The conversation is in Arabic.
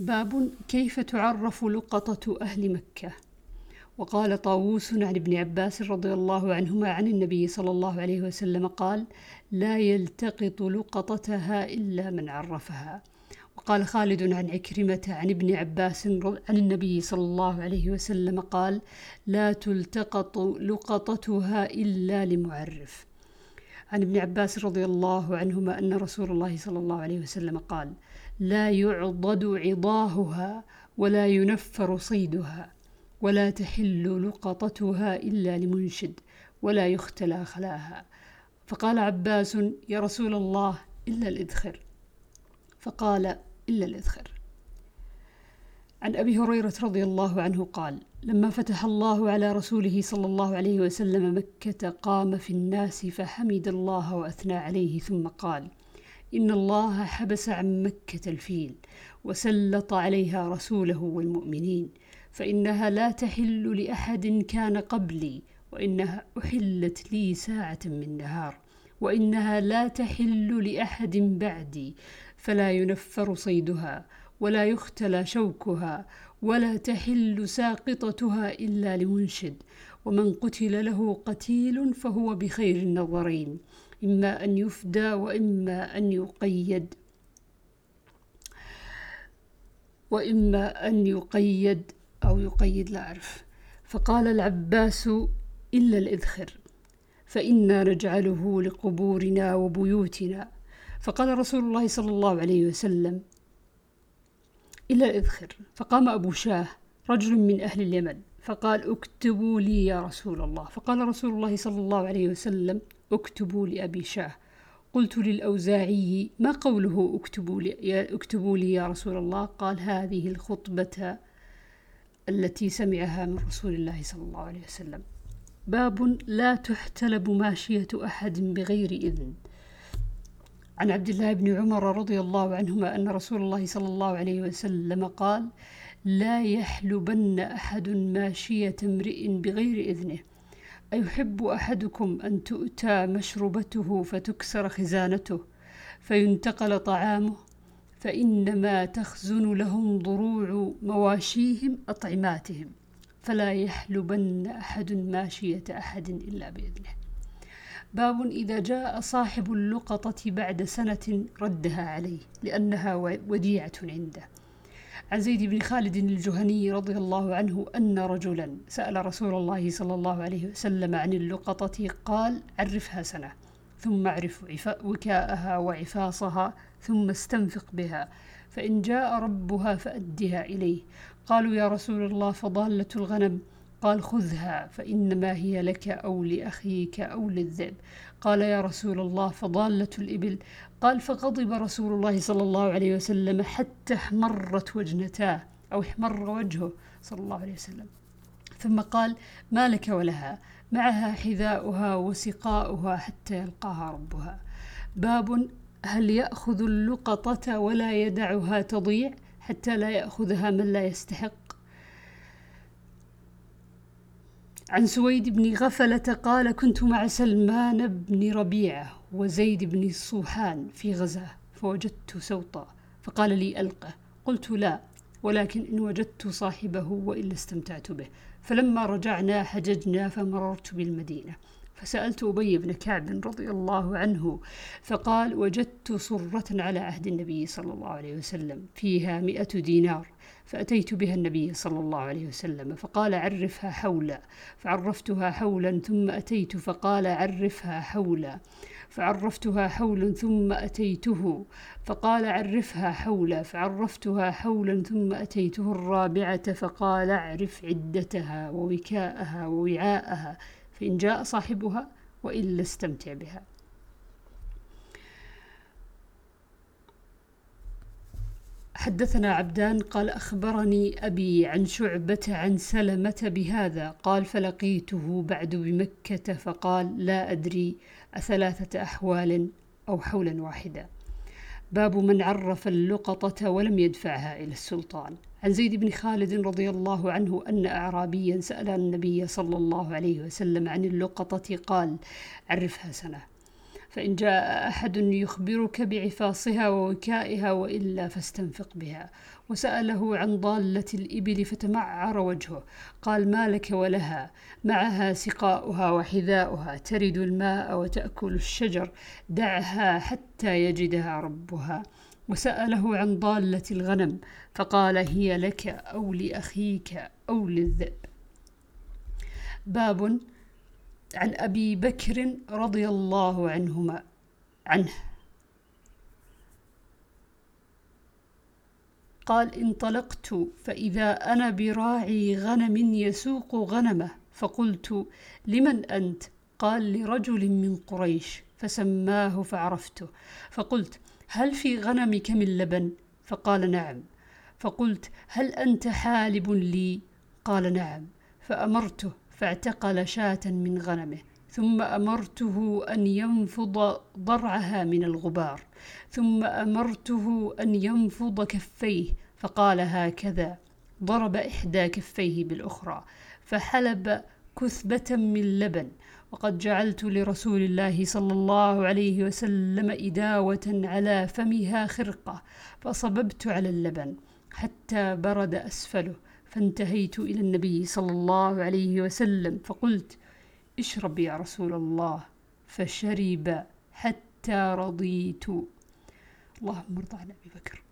باب كيف تعرف لقطة أهل مكة؟ وقال طاووس عن ابن عباس رضي الله عنهما عن النبي صلى الله عليه وسلم قال لا يلتقط لقطتها إلا من عرفها وقال خالد عن عكرمة عن ابن عباس عن النبي صلى الله عليه وسلم قال لا تلتقط لقطتها إلا لمعرف عن ابن عباس رضي الله عنهما أن رسول الله صلى الله عليه وسلم قال لا يعضد عضاهها ولا ينفر صيدها ولا تحل لقطتها إلا لمنشد ولا يختلى خلاها. فقال عباس يا رسول الله إلا الإذخر فقال إلا الإذخر عن أبي هريرة رضي الله عنه قال لما فتح الله على رسوله صلى الله عليه وسلم مكة قام في الناس فحمد الله وأثنى عليه ثم قال إن الله حبس عن مكة الفيل وسلط عليها رسوله والمؤمنين فإنها لا تحل لأحد كان قبلي وإنها أحلت لي ساعة من نهار وإنها لا تحل لأحد بعدي فلا ينفر صيدها ولا يختلى شوكها ولا تحل ساقطتها إلا لمنشد ومن قتل له قتيل فهو بخير النظرين إما أن يفدى وإما أن يقيد. وإما أن يقيد أو يقيد لا أعرف. فقال العباس إلا الإذخر فإنا نجعله لقبورنا وبيوتنا. فقال رسول الله صلى الله عليه وسلم إلا الإذخر فقام أبو شاه رجل من أهل اليمن فقال اكتبوا لي يا رسول الله. فقال رسول الله صلى الله عليه وسلم اكتبوا لأبي شاه. قلت للأوزاعي ما قوله اكتبوا لي, اكتبوا لي يا رسول الله؟ قال هذه الخطبة التي سمعها من رسول الله صلى الله عليه وسلم. باب لا تحتلب ماشية أحد بغير إذن. عن عبد الله بن عمر رضي الله عنهما أن رسول الله صلى الله عليه وسلم قال لا يحلبن أحد ماشية امرئ بغير إذنه. أيحب أحدكم أن تؤتى مشربته فتكسر خزانته فينتقل طعامه فإنما تخزن لهم ضروع مواشيهم أطعماتهم. فلا يحلبن أحد ماشية أحد إلا بإذنه. باب إذا جاء صاحب اللقطة بعد سنة ردها عليه لأنها وديعة عنده. عن زيد بن خالد الجهني رضي الله عنه أن رجلا سأل رسول الله صلى الله عليه وسلم عن اللقطة قال عرفها سنة ثم اعرف وكاءها وعفاصها ثم استنفق بها فإن جاء ربها فأدها إليه. قالوا يا رسول الله فضالة الغنم قال خذها فإنما هي لك أو لأخيك أو للذئب. قال يا رسول الله فضالة الإبل. قال فغضب رسول الله صلى الله عليه وسلم حتى احمرت وجنتاه أو احمر وجهه صلى الله عليه وسلم. ثم قال ما لك ولها؟ معها حذاؤها وسقاؤها حتى يلقاها ربها. باب هل يأخذ اللقطة ولا يدعها تضيع حتى لا يأخذها من لا يستحق؟ عن سويد بن غفلة قال كنت مع سلمان بن ربيعة وزيد بن الصوحان في غزاة فوجدت سوطا فقال لي ألقه قلت لا ولكن إن وجدت صاحبه وإلا استمتعت به فلما رجعنا حججنا فمررت بالمدينة. فسألت أبي بن كعب رضي الله عنه فقال وجدت صرة على عهد النبي صلى الله عليه وسلم فيها مئة دينار. فأتيت بها النبي صلى الله عليه وسلم فقال عرفها حولا. فعرفتها حولا ثم أتيت فقال عرفها حولا. فعرفتها حولا ثم أتيته فقال عرفها حولا. فعرفتها حولا ثم أتيته الرابعة فقال اعرف عدتها ووكاءها ووعاءها. فإن جاء صاحبها وإلا استمتع بها. حدثنا عبدان قال أخبرني أبي عن شعبة عن سلمة بهذا قال فلقيته بعد بمكة فقال لا أدري أثلاثة أحوال أو حولا واحدا. باب من عرف اللقطة ولم يدفعها إلى السلطان. عن زيد بن خالد رضي الله عنه أن أعرابيا سأل النبي صلى الله عليه وسلم عن اللقطة قال عرفها سنة. فإن جاء أحد يخبرك بعفاصها ووكائها وإلا فاستنفق بها. وسأله عن ضالة الإبل فتمعر وجهه. قال ما لك ولها؟ معها سقاؤها وحذاؤها. ترد الماء وتأكل الشجر. دعها حتى يجدها ربها. وسأله عن ضالة الغنم. فقال هي لك أو لأخيك أو للذئب. باب عن أبي بكر رضي الله عنهما عنه. قال انطلقت فإذا أنا براعي غنم يسوق غنمه. فقلت لمن أنت؟ قال لرجل من قريش فسماه فعرفته. فقلت هل في غنمك من لبن؟ فقال نعم. فقلت هل أنت حالب لي؟ قال نعم. فأمرته فاعتقل شاة من غنمه ثم أمرته أن ينفض ضرعها من الغبار ثم أمرته أن ينفض كفيه فقال هكذا ضرب إحدى كفيه بالأخرى فحلب كثبة من لبن وقد جعلت لرسول الله صلى الله عليه وسلم إداوة على فمها خرقة فصببت على اللبن حتى برد أسفله. فانتهيت إلى النبي صلى الله عليه وسلم فقلت اشرب يا رسول الله. فشرب حتى رضيت. اللهم ارضى عن أبي بكر.